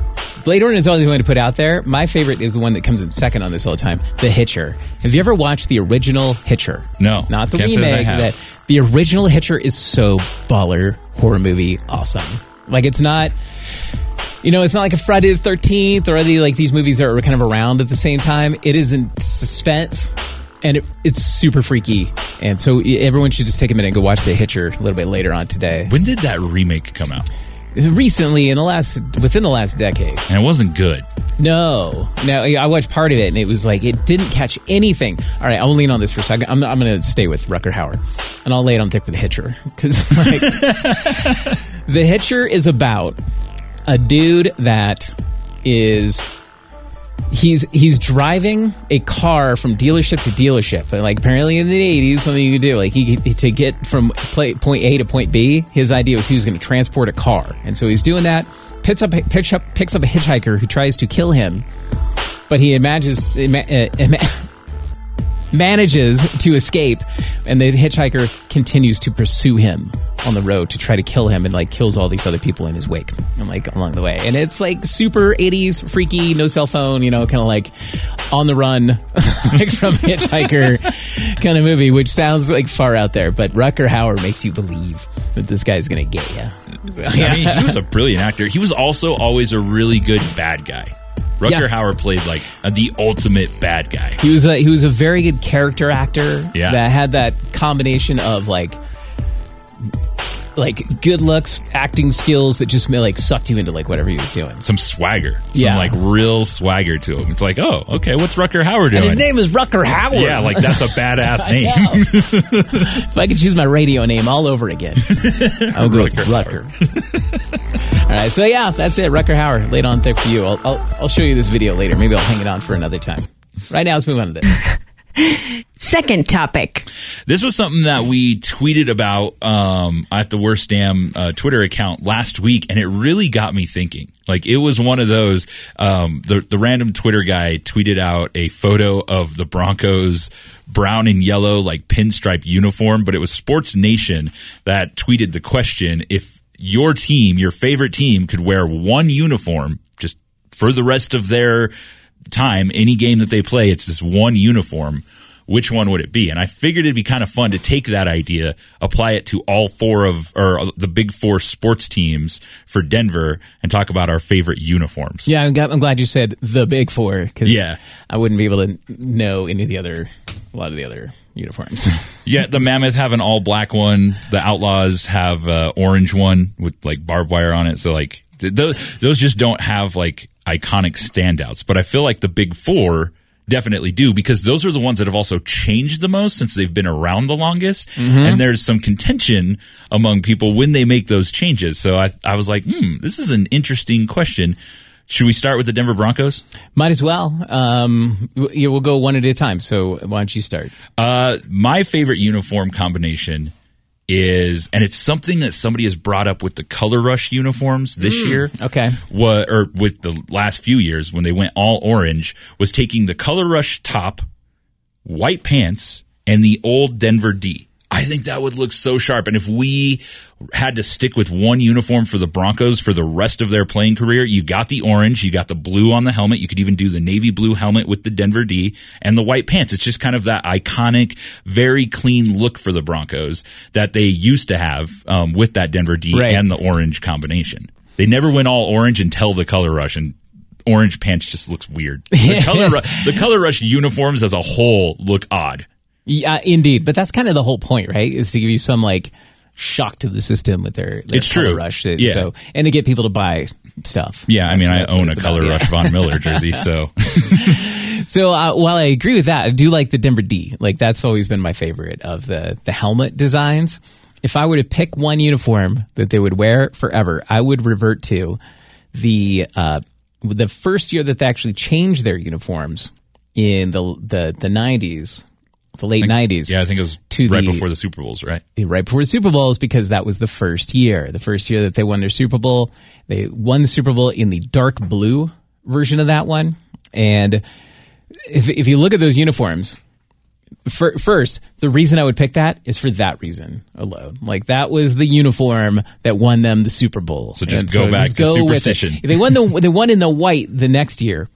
Speaker 1: Blade Runner is the only one to put out there. My favorite is the one that comes in second on this all the time, The Hitcher. Have you ever watched the original Hitcher?
Speaker 3: No,
Speaker 1: not the
Speaker 3: that
Speaker 1: remake. That the original Hitcher is so baller horror movie awesome. Like it's not. You know, it's not like a Friday the Thirteenth or any like these movies are kind of around at the same time. It is in suspense, and it, it's super freaky. And so everyone should just take a minute and go watch The Hitcher a little bit later on today.
Speaker 3: When did that remake come out?
Speaker 1: Recently, in the last within the last decade.
Speaker 3: And it wasn't good.
Speaker 1: No, no. I watched part of it, and it was like it didn't catch anything. All right, I'll lean on this for a second. I'm, I'm going to stay with Rucker Hauer, and I'll lay it on thick for the Hitcher because like, the Hitcher is about a dude that is he's he's driving a car from dealership to dealership. And like apparently in the 80s, something you could do. Like he to get from play, point A to point B, his idea was he was going to transport a car, and so he's doing that. Picks up, picks up, picks up a hitchhiker who tries to kill him, but he imagines ima- uh, ima- manages to escape, and the hitchhiker continues to pursue him on the road to try to kill him, and like kills all these other people in his wake, and like along the way. And it's like super '80s, freaky, no cell phone, you know, kind of like on the run, like from Hitchhiker kind of movie, which sounds like far out there, but Rucker Hauer makes you believe that this guy's gonna get you. So,
Speaker 3: I mean, he was a brilliant actor. He was also always a really good bad guy. Rutger
Speaker 1: Yeah.
Speaker 3: Hauer played like uh, the ultimate bad guy.
Speaker 1: He was a he was a very good character actor.
Speaker 3: Yeah.
Speaker 1: that had that combination of like like good looks, acting skills that just like sucked you into like whatever he was doing.
Speaker 3: Some swagger, some
Speaker 1: Yeah.
Speaker 3: like real swagger to him. It's like, oh, okay, what's Rucker Howard doing?
Speaker 1: And his name is Rucker Howard.
Speaker 3: yeah, like that's a badass
Speaker 1: I
Speaker 3: name.
Speaker 1: know. if I could choose my radio name all over again, I would go with
Speaker 3: Rucker
Speaker 1: Rucker. all right, so yeah, that's it. Rucker Howard laid on thick for you. I'll, I'll I'll show you this video later. Maybe I'll hang it on for another time. Right now, let's move on to this.
Speaker 2: Second topic.
Speaker 3: This was something that we tweeted about um, at the Worst Damn uh, Twitter account last week, and it really got me thinking. Like it was one of those. Um, the the random Twitter guy tweeted out a photo of the Broncos brown and yellow like pinstripe uniform, but it was Sports Nation that tweeted the question: If your team, your favorite team, could wear one uniform just for the rest of their time, any game that they play, it's this one uniform which one would it be? And I figured it'd be kind of fun to take that idea, apply it to all four of or the big four sports teams for Denver, and talk about our favorite uniforms.
Speaker 1: Yeah, I'm glad, I'm glad you said the big four because
Speaker 3: Yeah.
Speaker 1: I wouldn't be able to know any of the other, a lot of the other uniforms.
Speaker 3: Yeah, the Mammoth have an all black one. The Outlaws have a orange one with like barbed wire on it. So like those those just don't have like iconic standouts. But I feel like the big four definitely do because those are the ones that have also changed the most since they've been around the longest. And there's some contention among people when they make those changes. So I, I was like, hmm, this is an interesting question. Should we start with the Denver Broncos?
Speaker 1: Might as well. Um, we'll go one at a time. So why don't you start?
Speaker 3: Uh, my favorite uniform combination is, and it's something that somebody has brought up with the Color Rush uniforms this hmm. year.
Speaker 1: Okay.
Speaker 3: What or with the last few years when they went all orange was taking the Color Rush top, white pants, and the old Denver D. I think that would look so sharp. And if we had to stick with one uniform for the Broncos for the rest of their playing career, you got the orange, you got the blue on the helmet. You could even do the navy blue helmet with the Denver D and the white pants. It's just kind of that iconic, very clean look for the Broncos that they used to have um, with that Denver D
Speaker 1: Right.
Speaker 3: and the orange combination. They never went all orange until the color rush and orange pants just looks weird. The color, Ru- the color rush uniforms as a whole look odd.
Speaker 1: Yeah, indeed. But that's kind of the whole point, right? Is to give you some like shock to the system with their, their
Speaker 3: It's
Speaker 1: color
Speaker 3: true.
Speaker 1: rush.
Speaker 3: Yeah.
Speaker 1: So and to get people to buy stuff.
Speaker 3: Yeah, I mean, I
Speaker 1: That's- that's what
Speaker 3: own a color
Speaker 1: about, yeah.
Speaker 3: rush Von Miller jersey, so
Speaker 1: So uh, while I agree with that, I do like the Denver D. Like that's always been my favorite of the the helmet designs. If I were to pick one uniform that they would wear forever, I would revert to the uh, the first year that they actually changed their uniforms in the the the nineties, the late nineties.
Speaker 3: yeah, I think it was
Speaker 1: To
Speaker 3: right
Speaker 1: the-
Speaker 3: before the Super Bowls, right?
Speaker 1: right before the Super Bowls because that was the first year. The first year that they won their Super Bowl. They won the Super Bowl in the dark blue version of that one. And if, if you look at those uniforms, fir- first, the reason I would pick that is for that reason alone. Like that was the uniform that won them the Super Bowl.
Speaker 3: So just
Speaker 1: And
Speaker 3: go back to
Speaker 1: with it.
Speaker 3: superstition.
Speaker 1: They won the they won in the white the next year.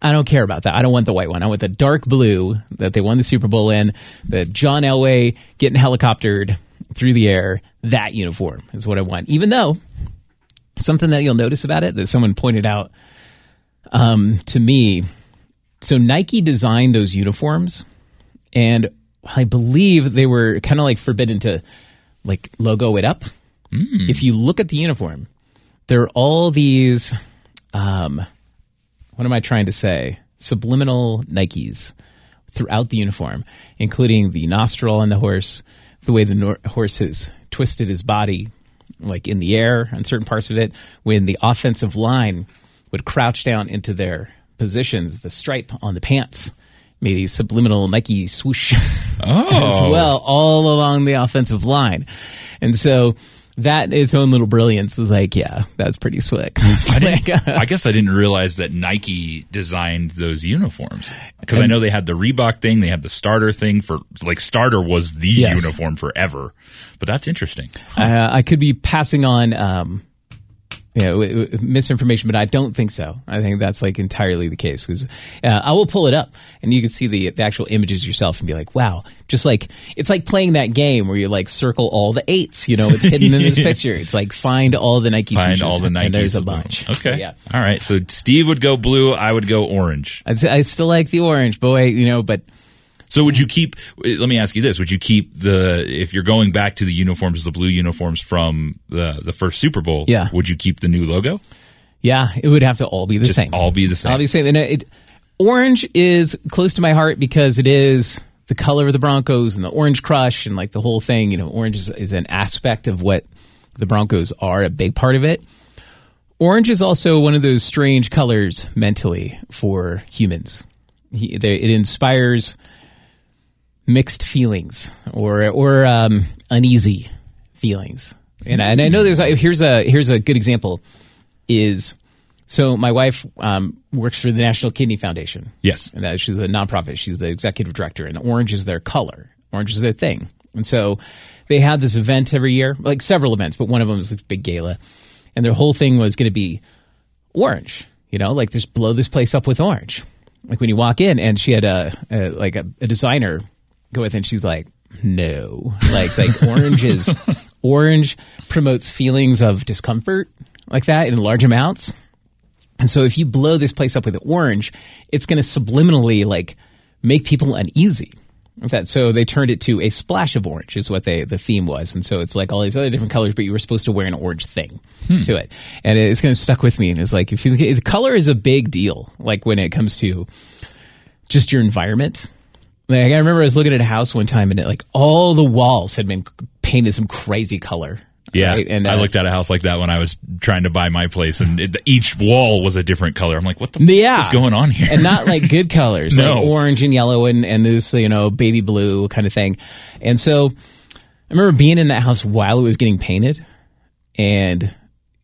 Speaker 1: I don't care about that. I don't want the white one. I want the dark blue that they won the Super Bowl in. The John Elway getting helicoptered through the air. That uniform is what I want. Even though something that you'll notice about it that someone pointed out um, to me. So Nike designed those uniforms, and I believe they were kind of like forbidden to like logo it up. If you look at the uniform, there are all these. Um, what am I trying to say? Subliminal Nikes throughout the uniform, including the nostril on the horse, the way the nor- horse has twisted his body, like in the air on certain parts of it, when the offensive line would crouch down into their positions, the stripe on the pants made a subliminal Nike swoosh as
Speaker 3: Oh.
Speaker 1: well all along the offensive line. And so that its own little brilliance was like, yeah, that's pretty slick.
Speaker 3: I,
Speaker 1: Like, uh,
Speaker 3: I guess I didn't realize that Nike designed those uniforms because I know they had the Reebok thing, they had the starter thing for like starter was the
Speaker 1: Yes.
Speaker 3: uniform forever. But that's interesting.
Speaker 1: Uh, I could be passing on um, you know, misinformation, but I don't think so. I think that's like entirely the case because uh, I will pull it up and you can see the, the actual images yourself and be like, wow, just like it's like playing that game where you like circle all the eights, you know, hidden in this picture. It's like find all the Nike
Speaker 3: Find
Speaker 1: swooshes,
Speaker 3: all the Nike.
Speaker 1: and there's a bunch.
Speaker 3: Okay.
Speaker 1: So, yeah.
Speaker 3: All right. So Steve would go blue. I would go orange.
Speaker 1: I'd I still like the orange, boy, you know, but
Speaker 3: So would you keep? Let me ask you this: Would you keep the if you're going back to the uniforms, the blue uniforms from the the first Super Bowl?
Speaker 1: Yeah.
Speaker 3: Would you keep the new logo?
Speaker 1: Yeah, it would have to all be the
Speaker 3: Just
Speaker 1: same.
Speaker 3: all be the same.
Speaker 1: All be the same. And it, orange is close to my heart because it is the color of the Broncos and the Orange Crush and like the whole thing. You know, orange is, is an aspect of what the Broncos are, a big part of it. Orange is also one of those strange colors mentally for humans. He, they, it inspires mixed feelings or or um, uneasy feelings. And, I- and I know there's here's a here's a good example is so my wife um, works for the National Kidney Foundation.
Speaker 3: Yes.
Speaker 1: And that she's a nonprofit. She's the executive director, and orange is their color. Orange is their thing. And so they had this event every year, like several events, but one of them was this big gala, and their whole thing was going to be orange. You know, like just blow this place up with orange. Like when you walk in, and she had a, a like a, a designer go with, and she's like, no, like like orange is orange promotes feelings of discomfort like that in large amounts. And so if you blow this place up with orange, it's going to subliminally like make people uneasy. In fact, so they turned it to a splash of orange is what they the theme was, and so it's like all these other different colors, but you were supposed to wear an orange thing hmm. to it, and it's kind of stuck with me. And it's like if you the color is a big deal, like when it comes to just your environment. Like I remember I was looking at a house one time and it, like all the walls had been painted some crazy color.
Speaker 3: Yeah,
Speaker 1: right? and
Speaker 3: I
Speaker 1: uh,
Speaker 3: looked at a house like that when I was trying to buy my place, and it, each wall was a different color. I'm like, what the
Speaker 1: Yeah.
Speaker 3: is going on here?
Speaker 1: and not like good colors,
Speaker 3: No.
Speaker 1: like orange and yellow and, and this, you know, baby blue kind of thing. And so I remember being in that house while it was getting painted and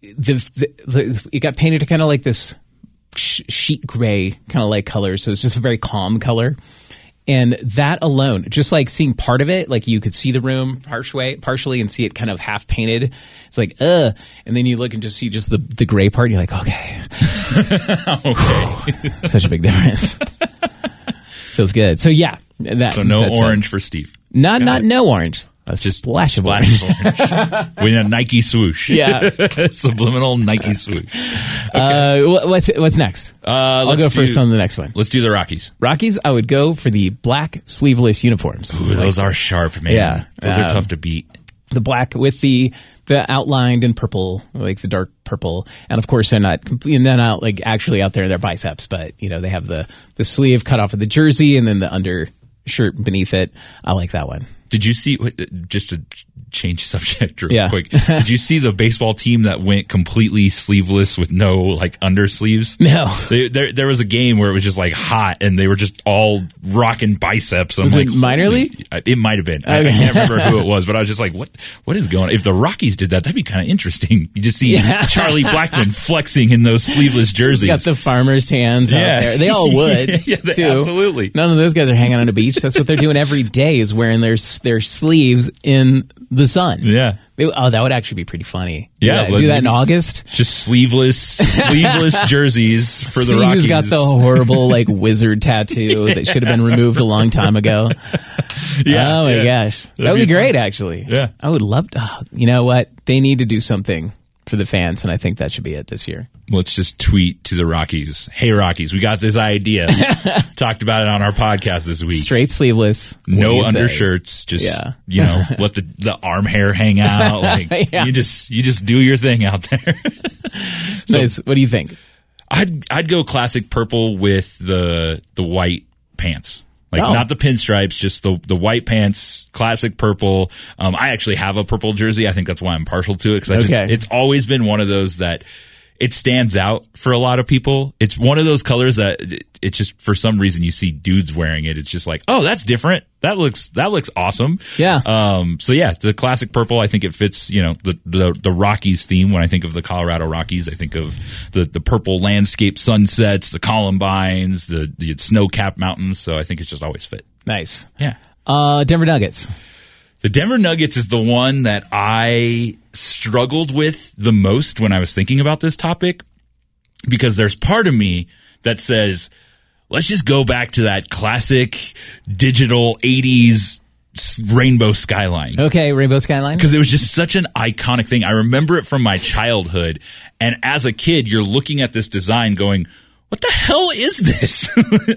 Speaker 1: the, the, the it got painted to kind of like this sh- sheet gray kind of like color. So it's just a very calm color. And that alone, just like seeing part of it, like you could see the room partially, partially and see it kind of half painted. It's like, uh, and then you look and just see just the, the gray part. And you're like, okay, okay. such a big difference. Feels good. So yeah, that,
Speaker 3: so no
Speaker 1: it.
Speaker 3: orange for Steve.
Speaker 1: Not not no orange. A
Speaker 3: Just
Speaker 1: splash of orange.
Speaker 3: with a Nike swoosh.
Speaker 1: Yeah.
Speaker 3: subliminal Nike swoosh.
Speaker 1: Uh, what's what's next?
Speaker 3: Uh,
Speaker 1: I'll go
Speaker 3: do-
Speaker 1: first on the next one.
Speaker 3: Let's do the Rockies.
Speaker 1: Rockies. I would go for the black sleeveless uniforms.
Speaker 3: Ooh, those are sharp, man.
Speaker 1: Yeah.
Speaker 3: those are
Speaker 1: Um,
Speaker 3: tough to beat.
Speaker 1: the black with the the outlined in purple, like the dark purple, and of course they're not complete. They're not like actually out there in their biceps, but you know they have the the sleeve cut off of the jersey and then the undershirt beneath it. I like that one.
Speaker 3: Did you see? Uh, just to change subject real
Speaker 1: Yeah.
Speaker 3: quick. Did you see the baseball team that went completely sleeveless with no like undersleeves?
Speaker 1: No.
Speaker 3: They, there, there was a game where it was just like hot, and they were just all rocking biceps. I'm
Speaker 1: Was
Speaker 3: like,
Speaker 1: it minor league?
Speaker 3: It might have been. I, I can't remember who it was, but I was just like, what? What is going? on? If the Rockies did that, that'd be kind of interesting. You just see
Speaker 1: Yeah.
Speaker 3: Charlie Blackmon flexing in those sleeveless jerseys.
Speaker 1: Got the farmers' hands
Speaker 3: Yeah.
Speaker 1: out there. They all would.
Speaker 3: Yeah, they-
Speaker 1: too.
Speaker 3: absolutely.
Speaker 1: None of those guys are hanging on a beach. That's what they're doing every day is wearing their their sleeves in the sun.
Speaker 3: yeah.
Speaker 1: They- oh, that would actually be pretty funny.
Speaker 3: Yeah,
Speaker 1: do that,
Speaker 3: but
Speaker 1: do that in
Speaker 3: maybe-
Speaker 1: August.
Speaker 3: Just sleeveless, sleeveless jerseys for the
Speaker 1: See
Speaker 3: Rockies.
Speaker 1: who's got the horrible like wizard tattoo that should have been removed a long time ago.
Speaker 3: Yeah,
Speaker 1: oh my
Speaker 3: yeah.
Speaker 1: gosh, that would be,
Speaker 3: be
Speaker 1: great. Actually,
Speaker 3: Yeah.
Speaker 1: I would love to. oh, you know what? They need to do something for the fans, and I think that should be it this year.
Speaker 3: let's just tweet to the Rockies. Hey Rockies, we got this idea. Talked about it on our podcast this week.
Speaker 1: Straight sleeveless,
Speaker 3: no
Speaker 1: you say?
Speaker 3: undershirts, just
Speaker 1: Yeah.
Speaker 3: you know, let the, the arm hair hang out. Like
Speaker 1: Yeah.
Speaker 3: you just you just do your thing out there. So-
Speaker 1: Nice. What do you think?
Speaker 3: I'd I'd go classic purple with the the white pants. Like
Speaker 1: Oh.
Speaker 3: not the pinstripes, just the the white pants, classic purple. Um, I actually have a purple jersey. I think that's why I'm partial to it because just
Speaker 1: Okay.
Speaker 3: it's always been one of those that it stands out for a lot of people. It's one of those colors that it's just for some reason you see dudes wearing it. It's just like, oh, that's different. That looks that looks awesome.
Speaker 1: Yeah.
Speaker 3: Um. So yeah, the classic purple. I think it fits. You know, the the the Rockies theme. When I think of the Colorado Rockies, I think of the the purple landscape sunsets, the Columbines, the the snow capped mountains. So I think it's just always fit.
Speaker 1: Nice.
Speaker 3: Yeah.
Speaker 1: Uh, Denver Nuggets.
Speaker 3: The Denver Nuggets is the one that I struggled with the most when I was thinking about this topic because there's part of me that says, let's just go back to that classic digital 80s rainbow skyline.
Speaker 1: Okay, Rainbow Skyline.
Speaker 3: Because it was just such an iconic thing. I remember it from my childhood. And as a kid, you're looking at this design going, what the hell is this?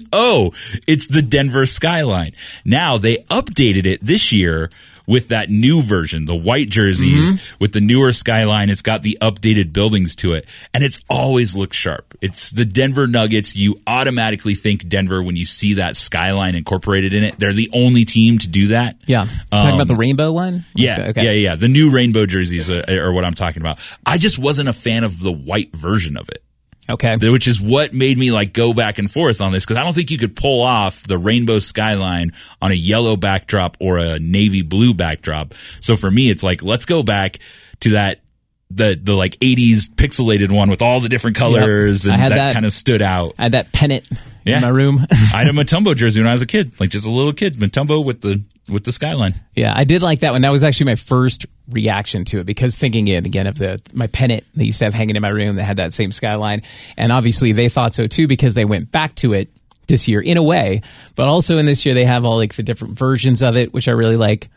Speaker 3: oh, it's the Denver skyline. Now they updated it this year with that new version, the white jerseys with the newer skyline. It's got the updated buildings to it and it's always looked sharp. It's the Denver Nuggets. You automatically think Denver when you see that skyline incorporated in it. They're the only team to do that.
Speaker 1: Yeah. Talking about the rainbow one?
Speaker 3: Yeah,
Speaker 1: Okay.
Speaker 3: yeah, yeah. The new rainbow jerseys uh, are what I'm talking about. I just wasn't a fan of the white version of it,
Speaker 1: Okay.
Speaker 3: which is what made me like go back and forth on this because I don't think you could pull off the rainbow skyline on a yellow backdrop or a navy blue backdrop. So for me, it's like let's go back to that the the like 80s pixelated one with all the different colors
Speaker 1: I
Speaker 3: and that,
Speaker 1: that.
Speaker 3: kind of stood out.
Speaker 1: I had that pennant
Speaker 3: Yeah.
Speaker 1: in my room.
Speaker 3: I had a Mutombo jersey when I was a kid, like just a little kid, Mutombo with the with the skyline.
Speaker 1: Yeah, I did like that one. That was actually my first reaction to it because thinking it again of the my pennant that used to have hanging in my room that had that same skyline, and obviously they thought so too because they went back to it this year in a way, but also in this year they have all like the different versions of it, which I really like.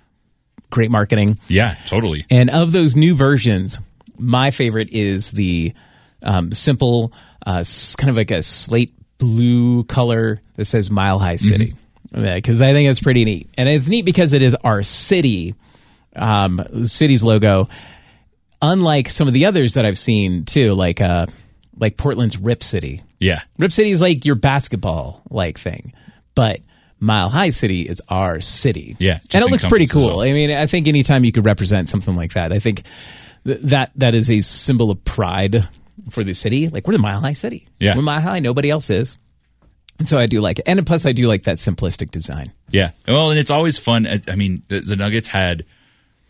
Speaker 1: Great marketing.
Speaker 3: Yeah, totally.
Speaker 1: And of those new versions, my favorite is the um, simple, uh, kind of like a slate blue color that says Mile High City. Because I think it's pretty neat. And it's neat because it is our city, um, the city's logo. Unlike some of the others that I've seen too, like uh, like Portland's Rip City.
Speaker 3: Yeah.
Speaker 1: Rip City is like your basketball like thing. but Mile High City is our city.
Speaker 3: Yeah,
Speaker 1: and it looks pretty cool. I mean, I think anytime you could represent something like that, I think th- that that is a symbol of pride for the city. Like we're the Mile High City.
Speaker 3: Yeah.
Speaker 1: we're Mile High. Nobody else is. And so I do like it. And plus, I do like that simplistic design.
Speaker 3: Yeah. Well, and it's always fun. I- I mean, the, the Nuggets had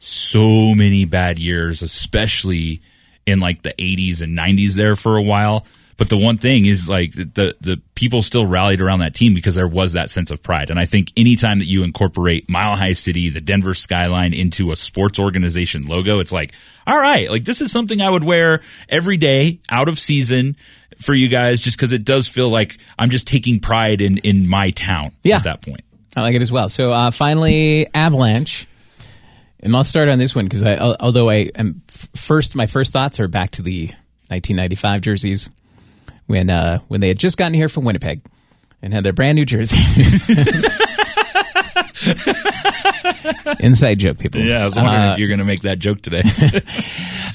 Speaker 3: so many bad years, especially in like the 80s and 90s there for a while. But the one thing is like the the people still rallied around that team because there was that sense of pride. And I think anytime that you incorporate Mile High City, the Denver skyline into a sports organization logo, it's like, all right, like this is something I would wear every day out of season for you guys just because it does feel like I'm just taking pride in in my town
Speaker 1: Yeah.
Speaker 3: at that point.
Speaker 1: I like it as well. So uh, finally, Avalanche. And I'll start on this one because I, although I am first, my first thoughts are back to the 1995 jerseys when uh, when they had just gotten here from Winnipeg and had their brand new jerseys. Inside joke, people.
Speaker 3: Yeah, I was wondering
Speaker 1: Uh,
Speaker 3: if you're going to make that joke today.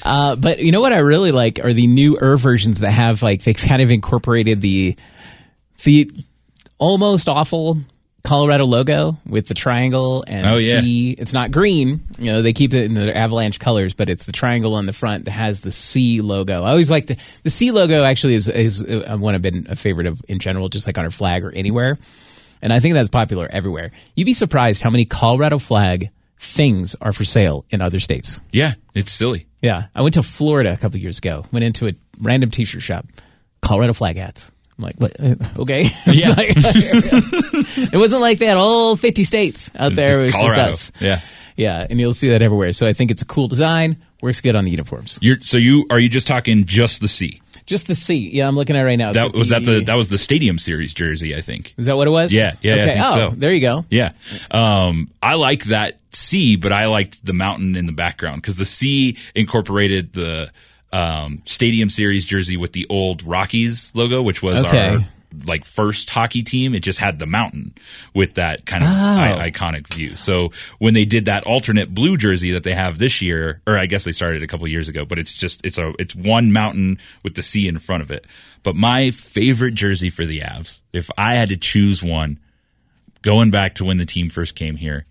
Speaker 1: Uh, but you know what I really like are the newer versions that have like they kind of incorporated the the almost awful Colorado logo with the triangle and
Speaker 3: Oh, yeah.
Speaker 1: C. It's not green, you know. They keep it in the avalanche colors, but it's the triangle on the front that has the C logo. I always like the the C logo. Actually, is is uh, one I've been a favorite of in general, just like on our flag or anywhere. And I think that's popular everywhere. You'd be surprised how many Colorado flag things are for sale in other states.
Speaker 3: yeah, it's silly.
Speaker 1: Yeah, I went to Florida a couple years ago. Went into a random T-shirt shop, Colorado flag hats. I'm like, what? Uh, Okay,
Speaker 3: Yeah.
Speaker 1: Like, it wasn't like they had all 50 states out there.
Speaker 3: Just
Speaker 1: it was
Speaker 3: Colorado.
Speaker 1: just us.
Speaker 3: Yeah.
Speaker 1: yeah, and you'll see that everywhere. So I think it's a cool design. Works good on the uniforms.
Speaker 3: You're so you are you just talking just the C?
Speaker 1: Just the C. Yeah, I'm looking at it right now. It's
Speaker 3: That was that the that was the Stadium Series jersey, I think.
Speaker 1: Is that what it was?
Speaker 3: Yeah, yeah,
Speaker 1: Okay. oh,
Speaker 3: so.
Speaker 1: there you go.
Speaker 3: Yeah. Um, I like that C, but I liked the mountain in the background because the C incorporated the um, Stadium Series jersey with the old Rockies logo, which was
Speaker 1: Okay.
Speaker 3: our like first hockey team. It just had the mountain with that kind of
Speaker 1: Oh.
Speaker 3: I- iconic view. So when they did that alternate blue jersey that they have this year, or I guess they started a couple years ago, but it's just it's a it's one mountain with the C in front of it. But my favorite jersey for the Avs, if I had to choose one, going back to when the team first came here,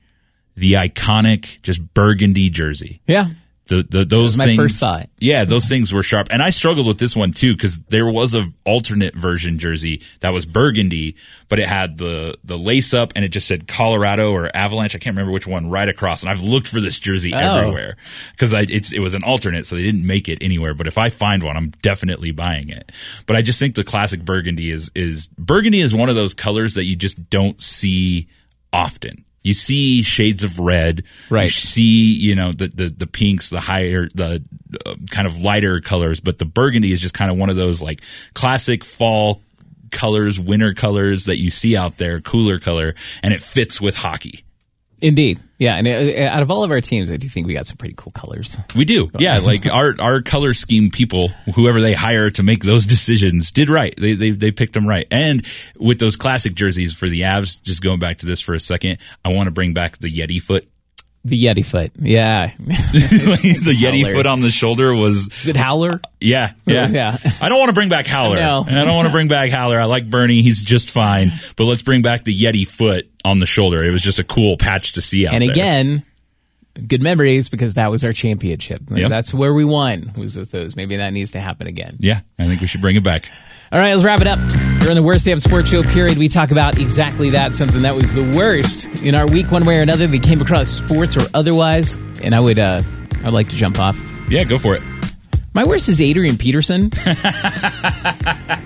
Speaker 3: the iconic just burgundy jersey.
Speaker 1: Yeah.
Speaker 3: The, the those
Speaker 1: my
Speaker 3: things,
Speaker 1: first thought.
Speaker 3: Yeah, those things were sharp, and I struggled with this one too because there was a alternate version jersey that was burgundy, but it had the the lace up and it just said Colorado or Avalanche. I can't remember which one right across. And I've looked for this jersey
Speaker 1: Oh.
Speaker 3: everywhere because I it's it was an alternate, so they didn't make it anywhere. But if I find one, I'm definitely buying it. But I just think the classic burgundy is is burgundy is one of those colors that you just don't see often. You see shades of red,
Speaker 1: Right.
Speaker 3: You see, you know, the the, the pinks, the higher, the uh, kind of lighter colors, but the burgundy is just kind of one of those like classic fall colors, winter colors that you see out there, cooler color, and it fits with hockey.
Speaker 1: Indeed. Yeah. And out of all of our teams, I do think we got some pretty cool colors.
Speaker 3: We do, yeah. Like our our color scheme people, whoever they hire to make those decisions, did right. They they they picked them right. And with those classic jerseys for the Avs, just going back to this for a second, I want to bring back the Yeti foot.
Speaker 1: The Yeti foot. Yeah.
Speaker 3: the Yeti
Speaker 1: Howler.
Speaker 3: foot on the shoulder was
Speaker 1: Is it Howler?
Speaker 3: Yeah, yeah,
Speaker 1: Yeah.
Speaker 3: I don't want to bring back Howler,
Speaker 1: No.
Speaker 3: and I don't want to bring back Howler. I like Bernie; he's just fine. But let's bring back the Yeti foot on the shoulder. It was just a cool patch to see out
Speaker 1: And
Speaker 3: there.
Speaker 1: again, good memories because that was our championship.
Speaker 3: Yep.
Speaker 1: That's where we won was with those. Maybe that needs to happen again.
Speaker 3: yeah, I think we should bring it back.
Speaker 1: All right, let's wrap it up. We're the worst damn sports show period. We talk about exactly that, something that was the worst in our week, one way or another. They came across sports or otherwise, and I would, uh, I'd like to jump off.
Speaker 3: Yeah, go for it.
Speaker 1: My worst is Adrian Peterson.
Speaker 3: I,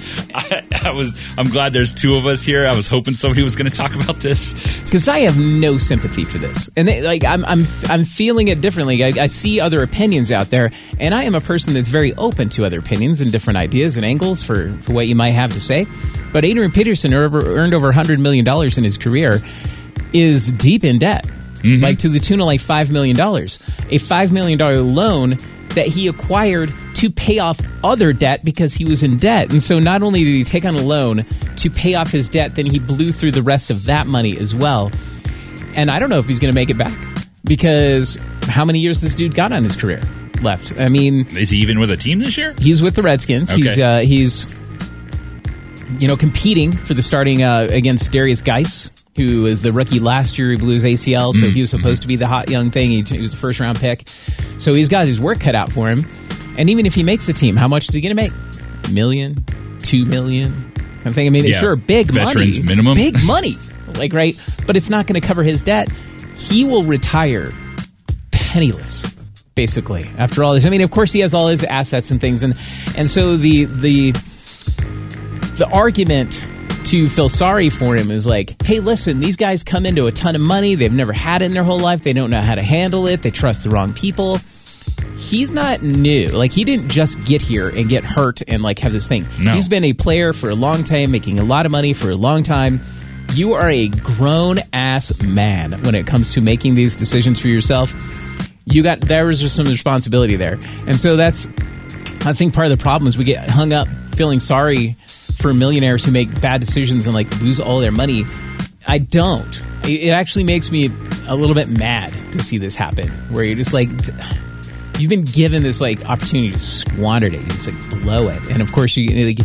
Speaker 3: I was. I'm glad there's two of us here. I was hoping somebody was going to talk about this.
Speaker 1: because I have no sympathy for this, and they, like I'm, I'm, I'm feeling it differently. I, I see other opinions out there, and I am a person that's very open to other opinions and different ideas and angles for, for what you might have to say. But Adrian Peterson earned over 100 million dollars in his career, is deep in debt, mm-hmm. like to the tune of like five million dollars, a five million dollar loan that he acquired to pay off other debt because he was in debt. And so not only did he take on a loan to pay off his debt, then he blew through the rest of that money as well. And I don't know if he's going to make it back because how many years this dude got on his career left? I mean,
Speaker 3: Is he even with a team this year?
Speaker 1: he's with the Redskins. He's uh, he's you know, competing for the starting uh, against Derrius Guice, who was the rookie last year. He blew his ACL, so he was supposed to be the hot young thing. He, he was the first round pick, so he's got his work cut out for him. And even if he makes the team, how much is he going to make? A million, two million, of thing. I mean,
Speaker 3: Yeah.
Speaker 1: sure, big
Speaker 3: Veterans
Speaker 1: money,
Speaker 3: minimum.
Speaker 1: big money, like right, but it's not going to cover his debt. He will retire penniless basically after all this i mean of course he has all his assets and things and and so the the the argument to feel sorry for him is like hey listen these guys come into a ton of money. They've never had it in their whole life. They don't know how to handle it. They trust the wrong people. He's not new. Like he didn't just get here and get hurt and like have this thing.
Speaker 3: No.
Speaker 1: he's been a player for a long time making a lot of money for a long time. You are a grown ass man when it comes to making these decisions for yourself. You got there is some responsibility there. And so that's i think part of the problem is we get hung up feeling sorry for millionaires who make bad decisions and like lose all their money i don't. It actually makes me a little bit mad to see this happen where you're just like you've been given this like opportunity to squander it you just like blow it. And of course you like,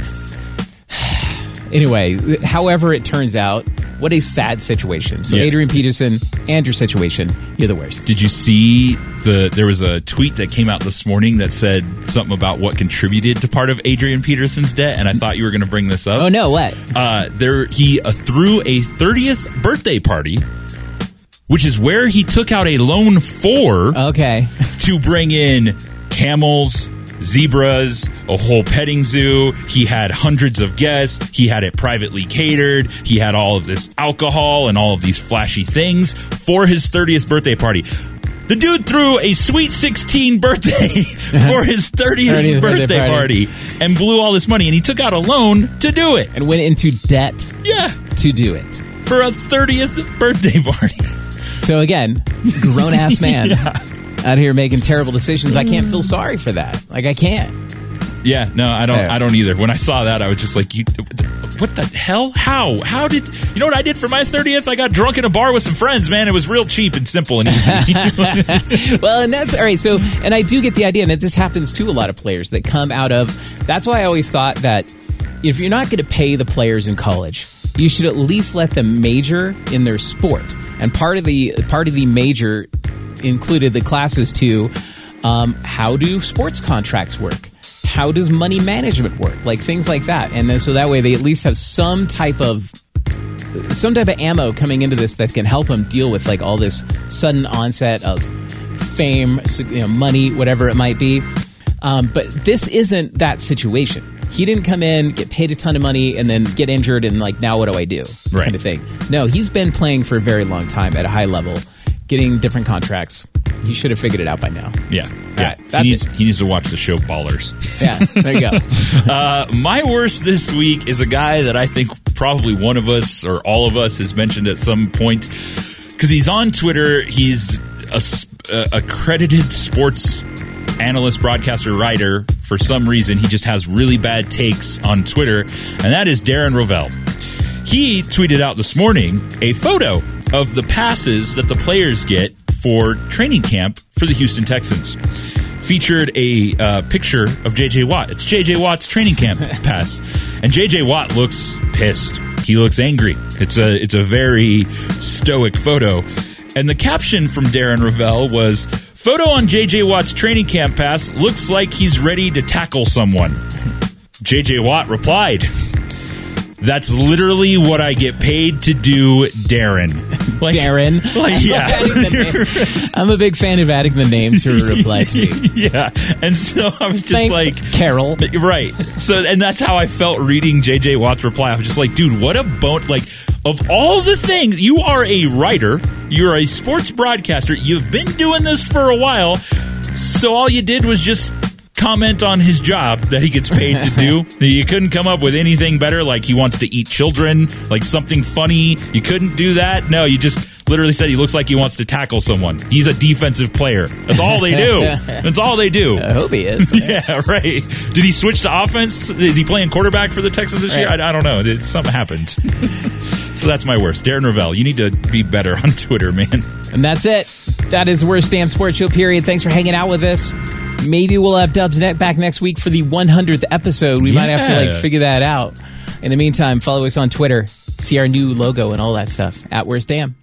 Speaker 1: anyway however it turns out what a sad situation so
Speaker 3: Yeah.
Speaker 1: adrian peterson and your situation you're the worst
Speaker 3: Did you see the? There was a tweet that came out this morning that said something about what contributed to part of Adrian Peterson's debt, and I thought you were going to bring this up.
Speaker 1: oh no what
Speaker 3: uh, there he uh, threw a 30th birthday party, which is where he took out a loan for
Speaker 1: okay
Speaker 3: to bring in camels, zebras, a whole petting zoo. He had hundreds of guests. He had it privately catered. He had all of this alcohol and all of these flashy things for his 30th birthday party. The dude threw a sweet 16 birthday for his 30th,
Speaker 1: 30th birthday
Speaker 3: birthday
Speaker 1: party.
Speaker 3: party and blew all this money and he took out a loan to do it.
Speaker 1: and went into debt
Speaker 3: Yeah,
Speaker 1: to do it.
Speaker 3: for a 30th birthday party.
Speaker 1: So again, grown ass man out here making terrible decisions. I can't feel sorry for that. Like I can't.
Speaker 3: Yeah, no, I don't. I don't either. When I saw that, I was just like, "You, what the hell? How? How did you know what I did for my thirtieth? I got drunk in a bar with some friends. Man, it was real cheap and simple and easy.
Speaker 1: Well, and that's all right. So, and I do get the idea, and that this happens to a lot of players that come out of. That's why I always thought that if you're not going to pay the players in college, you should at least let them major in their sport. And part of the part of the major included the classes to um, how do sports contracts work. How does money management work? Like things like that. And then, so that way they at least have some type of some type of ammo coming into this that can help him deal with like all this sudden onset of fame, you know, money, whatever it might be. Um, but this isn't that situation. He didn't come in, get paid a ton of money, and then get injured, and like, now what do I do?
Speaker 3: Right.
Speaker 1: Kind of thing. No, he's been playing for a very long time at a high level, getting different contracts. He should have figured it out by now.
Speaker 3: yeah, yeah.
Speaker 1: right, that's
Speaker 3: he needs he needs to watch the show Ballers.
Speaker 1: Yeah, there you go.
Speaker 3: Uh, my worst this week is a guy that I think probably one of us or all of us has mentioned at some point because he's on Twitter. He's a, a accredited sports analyst, broadcaster, writer. For some reason, he just has really bad takes on Twitter, and that is Darren Rovell. He tweeted out this morning a photo of the passes that the players get for training camp for the Houston Texans. Featured a uh, picture of JJ Watt. It's JJ Watt's training camp pass, and JJ Watt looks pissed. He looks angry. It's a it's a very stoic photo, and the caption from Darren Rovell was photo on JJ Watt's training camp pass looks like he's ready to tackle someone. JJ Watt replied, That's literally what I get paid to do, Darren. Like,
Speaker 1: Darren.
Speaker 3: Like, yeah.
Speaker 1: I'm a big fan of adding the name to a reply to me.
Speaker 3: yeah. And so I was just
Speaker 1: Thanks,
Speaker 3: like,
Speaker 1: Carol.
Speaker 3: Right. So, and that's how I felt reading JJ Watt's reply. I was just like, dude, what a bone. Like, of all the things, you are a writer, you're a sports broadcaster, you've been doing this for a while. So all you did was just comment on his job that he gets paid to do. you couldn't come up with anything better, like he wants to eat children, like something funny. You couldn't do that. No, you just literally said he looks like he wants to tackle someone. He's a defensive player. That's all they do. That's all they do.
Speaker 1: I hope he is.
Speaker 3: Yeah, right. Did he switch to offense? Is he playing quarterback for the Texans this year? I, I don't know. Did- Something happened. so that's my worst. Darren Rovell, you need to be better on Twitter, man.
Speaker 1: And that's it. That is Worst Damn Sports Show, period. Thanks for hanging out with us. Maybe we'll have Dubz net back next week for the 100th episode. We might have to like figure that out. In the meantime, follow us on Twitter, see our new logo and all that stuff at Where's Dam.